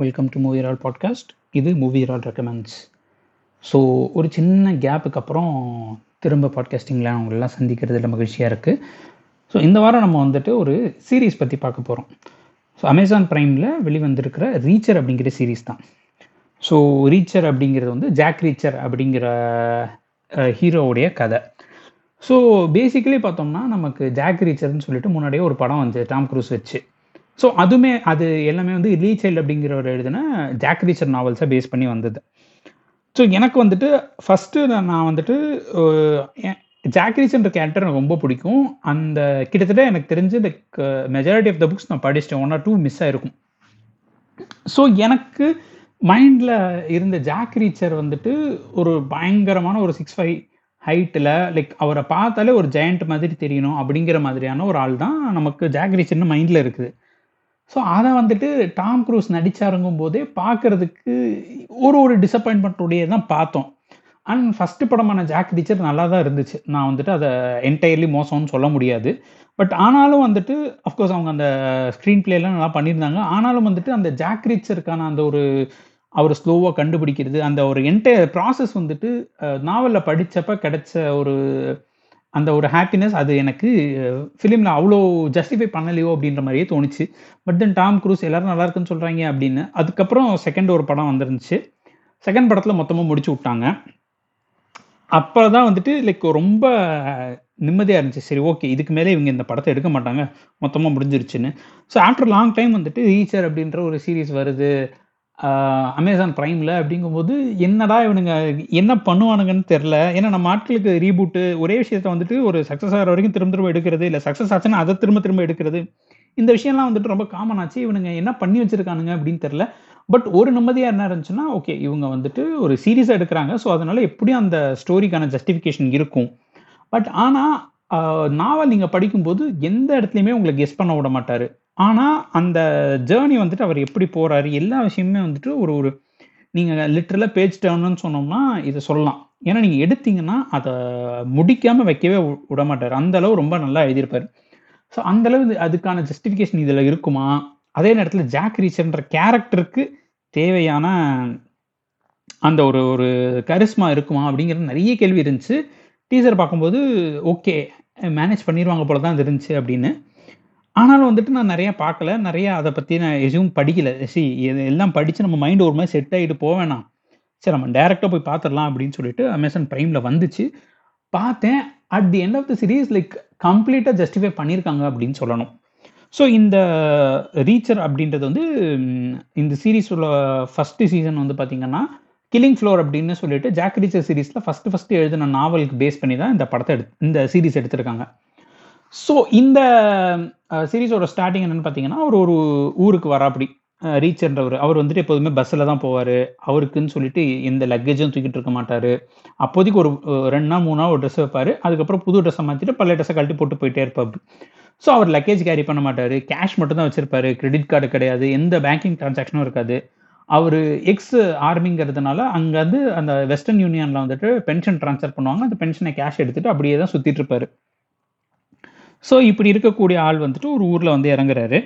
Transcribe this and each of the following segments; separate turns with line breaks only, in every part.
Welcome to movie roll podcast இது movie ரால் recommends so ஒரு சின்ன கேப்புக்கு அப்புறம் திரும்ப பாட்காஸ்டிங்கில் அவங்களெல்லாம் சந்திக்கிறதுல மகிழ்ச்சியாக இருக்குது ஸோ இந்த வாரம் நம்ம வந்துட்டு ஒரு சீரீஸ் பற்றி பார்க்க போகிறோம் ஸோ அமேசான் ப்ரைமில் வெளிவந்திருக்கிற ரீச்சர் அப்படிங்கிற சீரீஸ் தான். ஸோ ரீச்சர் அப்படிங்கிறது வந்து ஜாக் ரீச்சர் அப்படிங்கிற ஹீரோவுடைய கதை. ஸோ பேசிக்கலி பார்த்தோம்னா நமக்கு ஜாக் ரீச்சர்னு சொல்லிட்டு முன்னாடியே ஒரு படம் வந்து டாம் க்ரூஸ் வச்சு ஸோ அதுவுமே அது எல்லாமே வந்து லீ சைல்டு அப்படிங்கிறவர் எழுதின ஜாக் ரீச்சர் நாவல்ஸை பேஸ் பண்ணி வந்தது. ஸோ எனக்கு வந்துட்டு ஃபஸ்ட்டு நான் வந்துட்டு ஜாக் ரீச்சர்ன்ற கேரக்டர் எனக்கு ரொம்ப பிடிக்கும். அந்த கிட்டத்தட்ட எனக்கு தெரிஞ்சு like majority of the books நான் படிச்சிட்டேன். ஒன் ஆர் டூ மிஸ் ஆகிருக்கும் ஸோ எனக்கு மைண்டில் இருந்த ஜாக் ரீச்சர் வந்துட்டு ஒரு பயங்கரமான ஒரு சிக்ஸ் ஃபைவ் ஹைட்டில் லைக் அவரை பார்த்தாலே ஒரு ஜெயண்ட் மாதிரி தெரியணும் அப்படிங்கிற மாதிரியான ஒரு ஆள் தான் நமக்கு ஜாக் ரீச்சர்னு மைண்டில் இருக்குது. ஸோ அதை வந்துட்டு டாம் க்ரூஸ் நடித்தாருங்கும் போதே பார்க்கறதுக்கு ஒரு ஒரு டிசப்பாயின்மெண்ட்டுடைய தான் பார்த்தோம். அண்ட் ஃபஸ்ட்டு படமான ஜாக் ரீச்சர் நல்லா தான் இருந்துச்சு. நான் வந்துட்டு அதை என்டையர்லி மோசம்னு சொல்ல முடியாது. பட் ஆனாலும் வந்துட்டு அஃப்கோர்ஸ் அவங்க அந்த ஸ்க்ரீன் பிளேலாம் நல்லா பண்ணியிருந்தாங்க. ஆனாலும் வந்துட்டு அந்த ஜாக் ரீச்சருக்கான அந்த ஒரு அவர் ஸ்லோவாக கண்டுபிடிக்கிறது அந்த ஒரு என்டையர் ப்ராசஸ் வந்துட்டு நாவலில் படித்தப்ப கிடைச்ச ஒரு அந்த ஒரு ஹாப்பினஸ் அது எனக்கு ஃபிலிமில் அவ்வளோ ஜஸ்டிஃபை பண்ணலையோ அப்படின்ற மாதிரியே தோணுச்சு. பட் தென் டாம் க்ரூஸ் எல்லோரும் நல்லா இருக்குன்னு சொல்கிறாங்க அப்படின்னு. அதுக்கப்புறம் செகண்ட் ஒரு படம் வந்துருந்துச்சு. செகண்ட் படத்தில் மொத்தமாக முடிச்சு விட்டாங்க. அப்போ தான் வந்துட்டு லைக் ரொம்ப நிம்மதியாக இருந்துச்சு. சரி ஓகே இதுக்கு மேலே இவங்க இந்த படத்தை எடுக்க மாட்டாங்க. மொத்தமாக முடிஞ்சிருச்சுன்னு. ஸோ ஆஃப்டர் லாங் டைம் வந்துட்டு ரீச்சர் அப்படின்ற ஒரு சீரீஸ் வருது. அமேசான் ப்ரைமில் அப்படிங்கும்போது என்னடா இவனுங்க என்ன பண்ணுவானுங்கன்னு தெரில ஏன்னா நம்ம ஆட்களுக்கு ரீபூட்டு ஒரே விஷயத்த வந்துட்டு ஒரு சக்ஸஸ் ஆகிற வரைக்கும் திரும்ப திரும்ப எடுக்கிறது இல்லை சக்ஸஸ் ஆச்சுன்னா அதை திரும்ப திரும்ப எடுக்கிறது. இந்த விஷயம்லாம் வந்துட்டு ரொம்ப காமன் ஆச்சு. இவனுங்க என்ன பண்ணி வச்சிருக்கானுங்க அப்படின்னு தெரில பட் ஒரு நிம்மதியாக என்ன இருந்துச்சுன்னா ஓகே இவங்க வந்துட்டு ஒரு சீரியஸாக எடுக்கிறாங்க. ஸோ அதனால எப்படியும் அந்த ஸ்டோரிக்கான ஜஸ்டிஃபிகேஷன் இருக்கும். பட் ஆனால் நாவல் நீங்கள் படிக்கும்போது எந்த இடத்துலையுமே உங்களை கெஸ் பண்ண விட மாட்டார். ஆனால் அந்த ஜேர்னி வந்துட்டு அவர் எப்படி போகிறாரு எல்லா விஷயமுமே வந்துட்டு ஒரு ஒரு நீங்கள் லிட்டரலாக பேஜ் டேர்ன்னு சொன்னோம்னா இதை சொல்லலாம். ஏன்னா நீங்கள் எடுத்தீங்கன்னா அதை முடிக்காமல் வைக்கவே விட மாட்டார். அந்த அளவு ரொம்ப நல்லா எழுதியிருப்பார். ஸோ அந்தளவு அதுக்கான ஜஸ்டிஃபிகேஷன் இதில் இருக்குமா? அதே நேரத்தில் ஜாக் ரீச்சர்ன்ற கேரக்டருக்கு தேவையான அந்த ஒரு ஒரு கரிஸ்மா இருக்குமா? அப்படிங்கிறது நிறைய கேள்வி இருந்துச்சு. டீசர் பார்க்கும்போது ஓகே மேனேஜ் பண்ணிடுவாங்க போல தான் இருந்துச்சு அப்படின்னு. ஆனாலும் வந்துட்டு நான் நிறையா பார்க்கல. நிறையா அதை பற்றி நான் எதுவும் படிக்கல. சி எல்லாம் படித்து நம்ம மைண்டு ஒரு மாதிரி செட் ஆகிட்டு போக வேணாம். சரி நம்ம டேரெக்டாக போய் பார்த்துடலாம் அப்படின்னு சொல்லிட்டு அமேசான் ப்ரைமில் வந்துச்சு. பார்த்தேன் at the end of the series like கம்ப்ளீட்டாக ஜஸ்டிஃபை பண்ணியிருக்காங்க அப்படின்னு சொல்லணும். ஸோ இந்த ரீச்சர் அப்படின்றது வந்து இந்த சீரீஸோட ஃபஸ்ட்டு சீசன் வந்து பார்த்திங்கன்னா கில்லிங் ஃப்ளோர் அப்படின்னு சொல்லிட்டு ஜாக் ரீச்சர் சீரீஸில் ஃபஸ்ட்டு ஃபஸ்ட்டு எழுதின நாவலுக்கு பேஸ் பண்ணி தான் இந்த படத்தை எடு இந்த சீரீஸ் எடுத்திருக்காங்க. ஸோ இந்த சீரீஸோட ஸ்டார்டிங் என்னென்னு பார்த்தீங்கன்னா அவர் ஒரு ஊருக்கு வராப்படி. ரீச்ன்றவர் அவர் வந்துட்டு எப்போதுமே பஸ்ஸில் தான் போவார். அவருக்குன்னு சொல்லிட்டு எந்த லக்கேஜும் தூக்கிட்டு இருக்க மாட்டார். அப்போதைக்கு ஒரு ரெண்டு நாள் மூணு நாள் ஒரு ட்ரெஸ் வைப்பார். அதுக்கப்புறம் புது ட்ரெஸ்ஸை மாற்றிட்டு பழைய ட்ரெஸ்ஸை கழட்டி போட்டு போயிட்டே இருப்பார். ஸோ அவர் லக்கேஜ் கேரி பண்ண மாட்டார். கேஷ் மட்டும் தான் வச்சுருப்பார். கிரெடிட் கார்டு கிடையாது. எந்த பேங்கிங் டிரான்சாக்ஷனும் இருக்காது. அவர் எக்ஸ் ஆர்மிங்கிறதுனால அங்கேருந்து அந்த வெஸ்டர்ன் யூனியனில் வந்துட்டு பென்ஷன் ட்ரான்ஸ்ஃபர் பண்ணுவாங்க. அந்த பென்ஷனை கேஷ் எடுத்துகிட்டு அப்படியே தான் சுற்றிட்டு இருப்பாரு. ஸோ இப்படி இருக்கக்கூடிய ஆள் வந்துட்டு ஒரு ஊரில் வந்து இறங்குறாரு.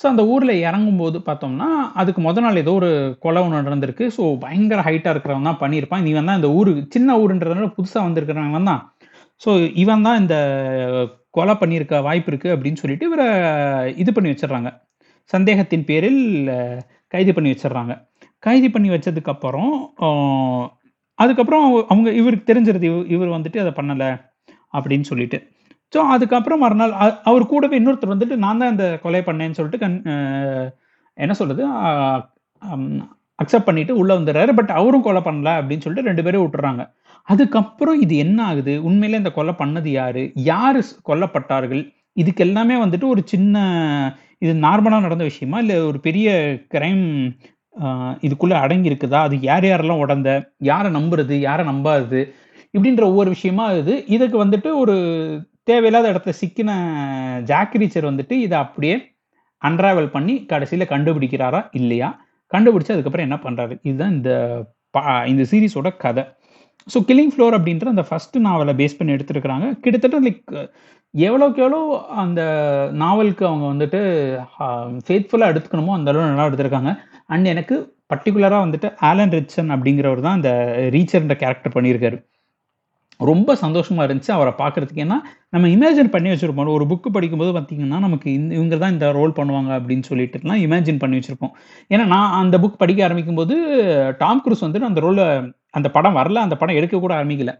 ஸோ அந்த ஊரில் இறங்கும்போது பார்த்தோம்னா அதுக்கு முத நாள் ஏதோ ஒரு கொலை ஒன்று நடந்திருக்கு. ஸோ பயங்கர ஹைட்டாக இருக்கிறவன் தான் பண்ணியிருப்பான். இவன் தான் இந்த ஊரு சின்ன ஊருன்றதுனால புதுசாக வந்திருக்கிறவன் தான். ஸோ இவன் தான் இந்த கொலை பண்ணியிருக்க வாய்ப்பு இருக்குது அப்படின்னு சொல்லிட்டு இவரை இது பண்ணி வச்சிடுறாங்க. சந்தேகத்தின் பேரில் கைது பண்ணி வச்சிடுறாங்க. கைது பண்ணி வச்சதுக்கப்புறம் அதுக்கப்புறம் அவங்க இவருக்கு தெரிஞ்சிருது இவர் வந்துட்டு அதை பண்ணலை அப்படின்னு சொல்லிட்டு. ஸோ அதுக்கப்புறம் மறுநாள் அவர் கூடவே இன்னொருத்தர் வந்துட்டு நான் தான் இந்த கொலை பண்ணேன்னு சொல்லிட்டு கண் என்ன சொல்றது அக்செப்ட் பண்ணிட்டு உள்ள வந்துடுறாரு. பட் அவரும் கொலை பண்ணல அப்படின்னு சொல்லிட்டு ரெண்டு பேரும் விட்டுறாங்க. அதுக்கப்புறம் இது என்ன ஆகுது? உண்மையிலே இந்த கொலை பண்ணது யாரு? யாரு கொல்லப்பட்டார்கள்? இதுக்கு எல்லாமே வந்துட்டு ஒரு சின்ன இது நார்மலாக நடந்த விஷயமா? இல்லை ஒரு பெரிய கிரைம் இதுக்குள்ள அடங்கி இருக்குதா அது யார் யாரெல்லாம் உடந்த? யாரை நம்புறது? யாரை நம்பாது இப்படின்ற ஒவ்வொரு விஷயமா இது. இதுக்கு வந்துட்டு ஒரு தேவையில்லாத இடத்துல சிக்கின ஜாக் ரீச்சர் வந்துட்டு இதை அப்படியே அன்ராவல் பண்ணி கடைசியில் கண்டுபிடிக்கிறாரா இல்லையா? கண்டுபிடிச்சு அதுக்கப்புறம் என்ன பண்ணுறாரு இதுதான் இந்த இந்த சீரீஸோட கதை. ஸோ கில்லிங் ஃப்ளோர் அப்படின்ற அந்த ஃபர்ஸ்ட் நாவலை பேஸ் பண்ணி எடுத்துருக்குறாங்க. கிட்டத்தட்ட லைக் எவ்வளோக்கு எவ்வளோ அந்த நாவலுக்கு அவங்க வந்துட்டு ஃபேத்ஃபுல்லாக எடுத்துக்கணுமோ அந்த அளவு நல்லா எடுத்திருக்காங்க. அண்ட் எனக்கு பர்டிகுலராக வந்துட்டு ஆலன் ரிச்சன் அப்படிங்கிறவர் தான் அந்த ரீச்சர்ன்ற கேரக்டர் பண்ணியிருக்காரு. ரொம்ப சந்தோஷமாக இருந்துச்சு. அவரை பார்க்குறதுக்கு ஏன்னா நம்ம இமேஜின் பண்ணி வச்சுருப்போம். ஒரு புக்கு படிக்கும்போது பார்த்தீங்கன்னா நமக்கு இந்த இவங்க தான் இந்த ரோல் பண்ணுவாங்க அப்படின்னு சொல்லிட்டுலாம் இமேஜின் பண்ணி வச்சுருப்போம். ஏன்னா நான் அந்த புக் படிக்க ஆரம்பிக்கும் போது டாம் குரூஸ் வந்துட்டு அந்த ரோலை அந்த படம் வரல. அந்த படம் எடுக்க கூட ஆரம்பிக்கல.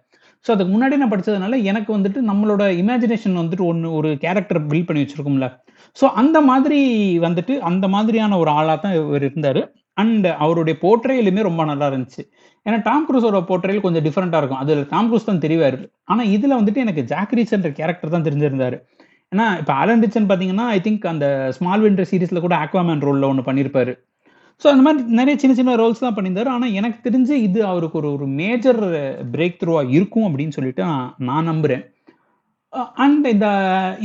ஸோ அதுக்கு முன்னாடி நான் படித்ததுனால எனக்கு வந்துட்டு நம்மளோட இமேஜினேஷன் வந்துட்டு ஒன்று ஒரு கேரக்டர் பில்ட் பண்ணி வச்சுருக்கோம்ல. ஸோ அந்த மாதிரி வந்துட்டு அந்த மாதிரியான ஒரு ஆளாக தான் இவர் இருந்தார். அண்ட் அவருடைய போர்ட்ரேலுமே ரொம்ப நல்லா இருந்துச்சு. ஏன்னா டாம் குரூஸோட போர்ட்ரேல் கொஞ்சம் டிஃப்ரெண்ட்டாக இருக்கும். அதில் டாம் குரூஸ் தான் தெரிவார். ஆனால் இதில் வந்துட்டு எனக்கு ஜாக் ரீச்சன்ற கேரக்டர் தான் தெரிஞ்சிருந்தார். ஏன்னா இப்போ ஆலன் ரிச்சன் பார்த்தீங்கன்னா ஐ திங்க் அந்த ஸ்மால் விண்டர் சீரீஸில் கூட ஆக்வாமேன் ரோலில் ஒன்று பண்ணியிருப்பாரு ஸோ அந்த மாதிரி நிறைய சின்ன சின்ன ரோல்ஸ் தான் பண்ணியிருந்தாரு. ஆனால் எனக்கு தெரிஞ்சு இது அவருக்கு ஒரு ஒரு மேஜர் பிரேக் த்ரூவாக இருக்கும் அப்படின்னு சொல்லிட்டு நான் நான் நம்புகிறேன் அண்ட் இந்த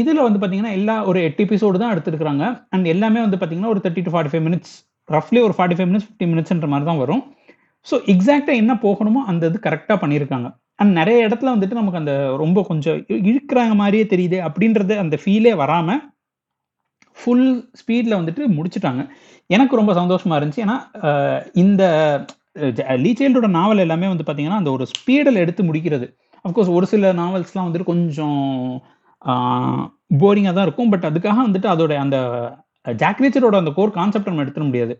இதில் வந்து பார்த்தீங்கன்னா எல்லா ஒரு எட்டு எபிசோடு தான் எடுத்துருக்குறாங்க. அண்ட் எல்லாமே வந்து பார்த்தீங்கன்னா ஒரு thirty to forty five minutes ரஃப்லி ஒரு ஃபார்ட்டி ஃபைவ் மினிட்ஸ் ஃபிஃப்டி மினிட்ஸ்ன்ற மாதிரி தான் வரும். ஸோ எக்ஸாக்டாக என்ன போகணுமோ அந்த இது கரெக்டாக பண்ணியிருக்காங்க. அண்ட் நிறைய இடத்துல வந்துட்டு நமக்கு அந்த ரொம்ப கொஞ்சம் இழுக்கிறாங்க மாதிரியே தெரியுது அப்படின்றது அந்த ஃபீலே வராமல் ஃபுல் ஸ்பீடில் வந்துட்டு முடிச்சுட்டாங்க. எனக்கு ரொம்ப சந்தோஷமாக இருந்துச்சு. ஏன்னா இந்த லீச்சைல்டோட நாவல் எல்லாமே வந்து பார்த்தீங்கன்னா அந்த ஒரு ஸ்பீடில் எடுத்து முடிக்கிறது. அஃப்கோர்ஸ் ஒரு சில நாவல்ஸ்லாம் வந்துட்டு கொஞ்சம் போரிங்காக தான் இருக்கும். பட் அதுக்காக வந்துட்டு அதோட அந்த ஜாக் ரீச்சரோட அந்த கோர் கான்செப்ட் நம்ம எடுத்துட முடியாது.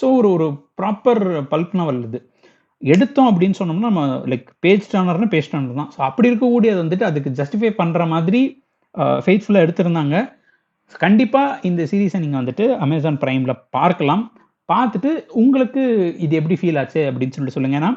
ஸோ ஒரு ஒரு ப்ராப்பர் பல்க் நாவல் இது. எடுத்தோம் அப்படின்னு சொன்னோம்னா நம்ம லைக் பேஜ் டர்னர்னு பேஜ் டர்னர் தான். ஸோ அப்படி இருக்கக்கூடியது வந்துட்டு அதுக்கு ஜஸ்டிஃபை பண்ணுற மாதிரி ஃபெய்த்ஃபுல்லாக எடுத்திருந்தாங்க. கண்டிப்பாக இந்த சீரீஸை நீங்கள் வந்துட்டு அமேசான் ப்ரைமில் பார்க்கலாம். பார்த்துட்டு உங்களுக்கு இது எப்படி ஃபீல் ஆச்சு அப்படின்னு சொல்லிட்டு சொல்லுங்கள் ஏன்னா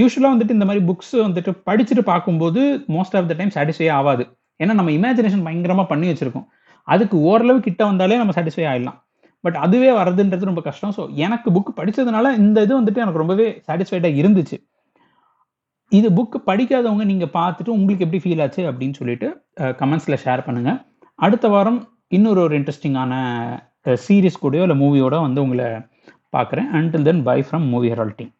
யூஸ்வலாக வந்துட்டு இந்த மாதிரி புக்ஸ் வந்துட்டு படிச்சுட்டு பார்க்கும்போது most of the time satisfy ஆகாது. ஏன்னா நம்ம இமேஜினேஷன் பயங்கரமாக பண்ணி வச்சுருக்கோம். அதுக்கு ஓரளவு கிட்ட வந்தாலே நம்ம சாட்டிஸ்ஃபை ஆகிடலாம் பட் அதுவே வர்றதுன்றது ரொம்ப கஷ்டம். ஸோ எனக்கு புக் படித்ததுனால இந்த இது வந்துட்டு எனக்கு ரொம்பவே சாட்டிஸ்ஃபைடாக இருந்துச்சு. இது புக் படிக்காதவங்க நீங்கள் பார்த்துட்டு உங்களுக்கு எப்படி ஃபீல் ஆச்சு அப்படின்னு சொல்லிட்டு கமெண்ட்ஸில் ஷேர் பண்ணுங்கள் அடுத்த வாரம் இன்னொரு ஒரு இன்ட்ரெஸ்டிங்கான சீரீஸ் கூடயோ இல்லை மூவியோட வந்து உங்களை பார்க்குறேன். Until then bye from movie heralding